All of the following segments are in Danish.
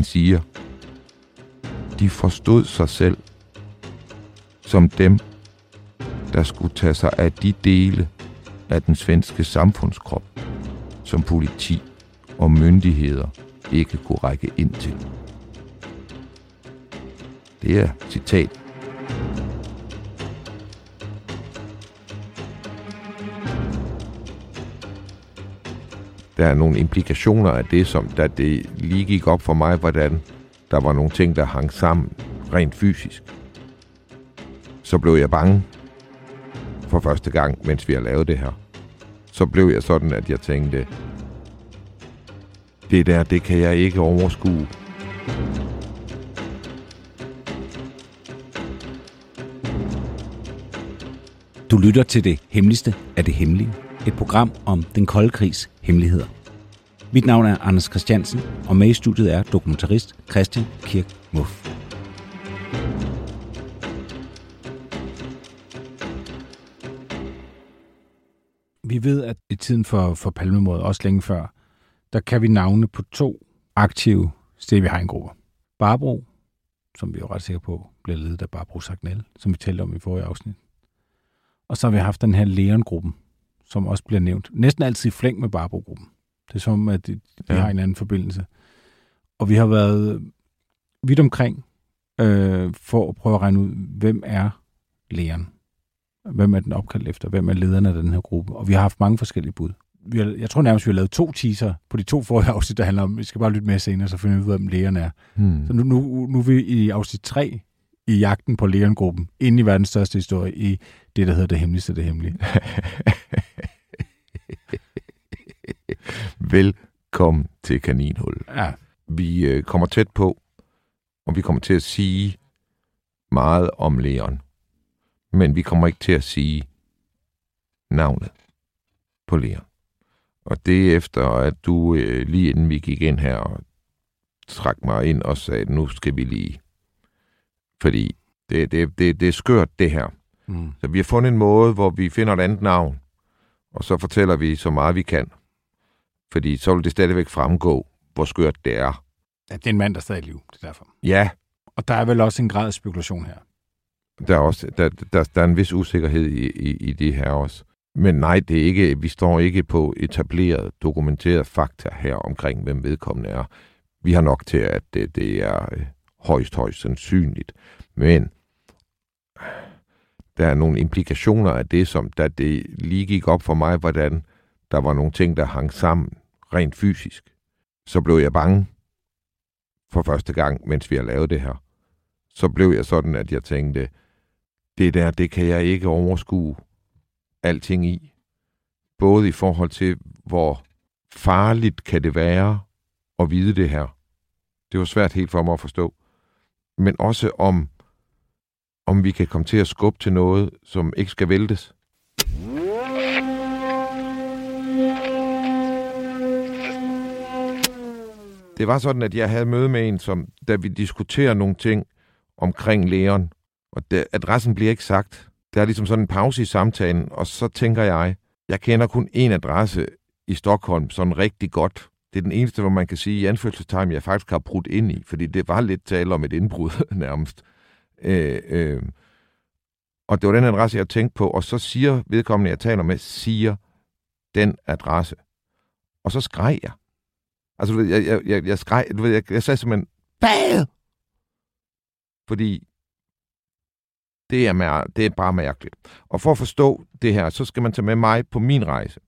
Han siger, de forstod sig selv som dem, der skulle tage sig af de dele af den svenske samfundskrop, som politi og myndigheder ikke kunne række ind til. Det er citat. Der er nogle implikationer af det, som da det lige gik op for mig, hvordan der var nogle ting, der hang sammen rent fysisk. Så blev jeg bange for første gang, mens vi har lavet det her. Så blev jeg sådan, at jeg tænkte, det der, det kan jeg ikke overskue. Du lytter til det hemmeligste af det hemmelige. Et program om den kolde krigs hemmeligheder. Mit navn er Anders Christiansen, og med i studiet er dokumentarist Christian Kirk Muff. Vi ved, at i tiden for, for palmemordet, også længe før, der kan vi navne på to aktive Stevie Hein-grupper. Barbro, som vi er ret sikre på, bliver ledet af Barbro Sagnel, som vi talte om i forrige afsnit. Og så har vi haft den her Leon-gruppen, som også bliver nævnt. Næsten altid flæng med Barbro-gruppen. Det er som, at de Ja. har en anden forbindelse. Og vi har været vidt omkring øh, for at prøve at regne ud, hvem er Leon? Hvem er den opkaldt efter? Hvem er lederen af den her gruppe? Og vi har haft mange forskellige bud. Vi har, jeg tror nærmest, vi har lavet to teaser på de to forrige afsnit, der handler om, vi skal bare lytte med senere, så finder vi ud af, hvem Leon er. Hmm. Så nu, nu, nu er vi i afsnit 3 i jagten på Leon-gruppen, inde i verdens største historie, i det, der hedder Det Hemmeligste det Hemmelige. Velkommen til Kaninhul. Ja, Vi øh, kommer tæt på, og vi kommer til at sige meget om Leon. Men vi kommer ikke til at sige navnet på Leon. Og det er efter, at du øh, lige inden vi gik ind her og trak mig ind og sagde, nu skal vi lige. Fordi det, det, det, det er skørt, det her. mm. Så vi har fundet en måde, hvor vi finder et andet navn, og så fortæller vi så meget vi kan. Fordi så vil det stadigvæk fremgå, hvor skørt det er. ja det er en mand, der er stadig i liv, det er derfor. Ja, Og der er vel også en grad af spekulation her. der er, også, der, der, der er en vis usikkerhed i, i, i det her også. Men nej, det er ikke, vi står ikke på etableret, dokumenteret fakta her omkring, hvem vedkommende er. Vi har nok til, at det, det er øh, højst, højst sandsynligt. Men der er nogle implikationer af det, som da det lige gik op for mig, hvordan der var nogle ting, der hang sammen rent fysisk. Så blev jeg bange for første gang, mens vi har lavet det her. Så blev jeg sådan, at jeg tænkte, det der, det kan jeg ikke overskue alting i. Både i forhold til, hvor farligt kan det være at vide det her. Det var svært helt for mig at forstå. Men også om, om vi kan komme til at skubbe til noget, som ikke skal væltes. Det var sådan, at jeg havde møde med en, som, da vi diskuterer nogle ting omkring Leon, og det, adressen bliver ikke sagt. Der er ligesom sådan en pause i samtalen, og så tænker jeg, jeg kender kun én adresse i Stockholm, sådan rigtig godt. Det er den eneste, hvor man kan sige i anførselstegn, jeg faktisk har brudt ind i, fordi det var lidt tale om et indbrud nærmest. Øh, øh, og det var den adresse, jeg tænkte på, og så siger vedkommende, jeg taler med, siger den adresse. Og så skreg jeg. Altså, du ved, jeg, jeg, jeg, jeg skreg, du ved, jeg, jeg sagde simpelthen, bad! Fordi det er, mær- det er bare mærkeligt. Og for at forstå det her, så skal man tage med mig på min rejse.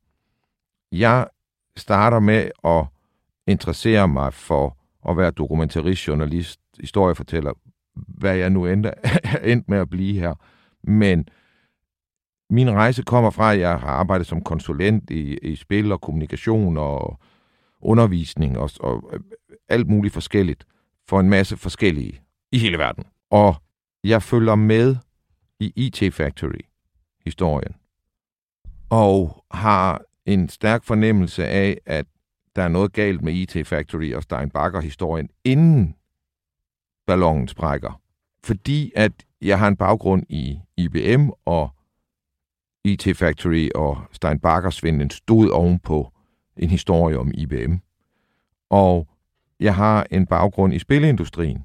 Jeg starter med at interessere mig for at være dokumentarist, journalist, historiefortæller, hvad jeg nu endte, er med at blive her. Men min rejse kommer fra, at jeg har arbejdet som konsulent i, i spil og kommunikation og undervisning og, og øh, alt muligt forskelligt for en masse forskellige i hele verden. Og jeg følger med i IT Factory-historien og har en stærk fornemmelse af, at der er noget galt med IT Factory og Steinbacher-historien, inden ballonen sprækker. Fordi at jeg har en baggrund i IBM, og IT Factory og Steinbacher-svindlen stod ovenpå en historie om IBM. Og jeg har en baggrund i spilindustrien.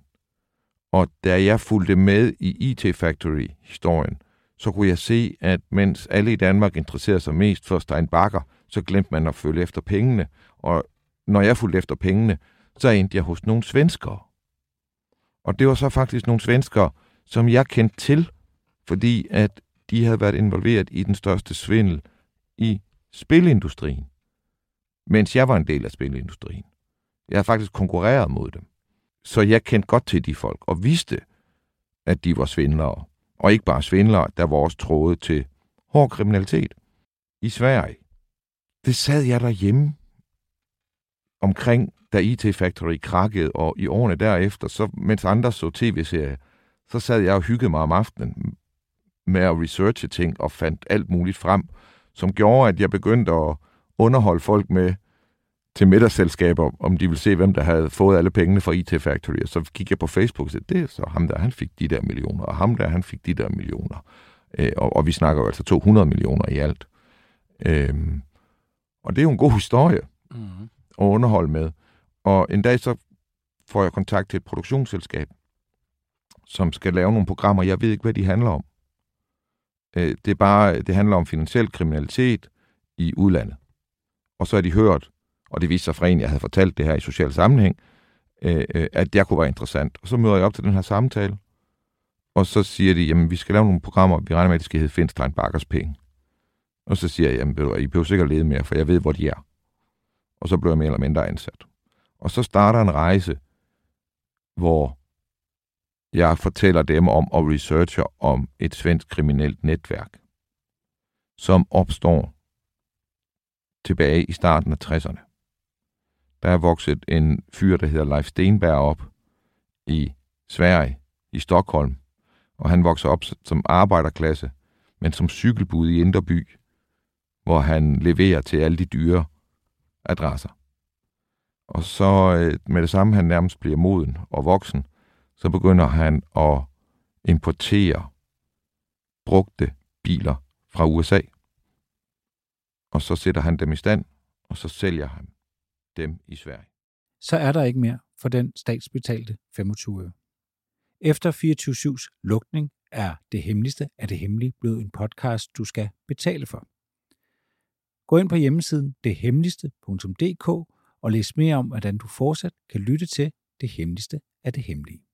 Og da jeg fulgte med i IT Factory-historien, så kunne jeg se, at mens alle i Danmark interesserede sig mest for Steinbacher, så glemte man at følge efter pengene. Og når jeg fulgte efter pengene, så endte jeg hos nogle svenskere. Og det var så faktisk nogle svenskere, som jeg kendte til, fordi at de havde været involveret i den største svindel i spilindustrien, mens jeg var en del af spilindustrien. Jeg har faktisk konkurreret mod dem. Så jeg kendte godt til de folk, og vidste, at de var svindlere. Og ikke bare svindlere, der var også trådet til hård kriminalitet i Sverige. Det sad jeg derhjemme omkring, da IT Factory krakkede, og i årene derefter, så, mens andre så tv-serier, så sad jeg og hyggede mig om aftenen med at researche ting og fandt alt muligt frem, som gjorde, at jeg begyndte at underholde folk med til middagsselskaber, om de ville se, hvem der havde fået alle pengene fra IT Factory. Og så gik jeg på Facebook og sagde, det er så ham der, han fik de der millioner, og ham der, han fik de der millioner. Øh, og, og vi snakker jo altså 200 millioner i alt. Øh, og det er jo en god historie mm-hmm. at underholde med. Og en dag så får jeg kontakt til et produktionsselskab, som skal lave nogle programmer. Jeg ved ikke, hvad de handler om. Øh, det er bare, det handler om finansiel kriminalitet i udlandet. Og så har de hørt, og det viste sig fra en, jeg havde fortalt det her i social sammenhæng, øh, øh, at det kunne være interessant. Og så møder jeg op til den her samtale, og så siger de, jamen vi skal lave nogle programmer, vi regner med, at det skal hedde Finstein Bakkers Penge. Og så siger jeg, jamen ved du, I behøver sikkert lede mere, for jeg ved, hvor de er. Og så blev jeg mere eller mindre ansat. Og så starter en rejse, hvor jeg fortæller dem om og researcher om et svensk kriminelt netværk, som opstår tilbage i starten af 60'erne. Der er vokset en fyr, der hedder Leif Stenberg op i Sverige, i Stockholm, og han vokser op som arbejderklasse, men som cykelbud i Inderby, hvor han leverer til alle de dyre adresser. Og så øh, med det samme, han nærmest bliver moden og voksen, så begynder han at importere brugte biler fra USA. Og så sætter han dem i stand, og så sælger han dem i Sverige. Så er der ikke mere for den statsbetalte 25 øre. Efter 24-7's lukning er det hemmeligste af det hemmelige blevet en podcast, du skal betale for. Gå ind på hjemmesiden dethemmeligste.dk og læs mere om, hvordan du fortsat kan lytte til det hemmeligste af det hemmelige.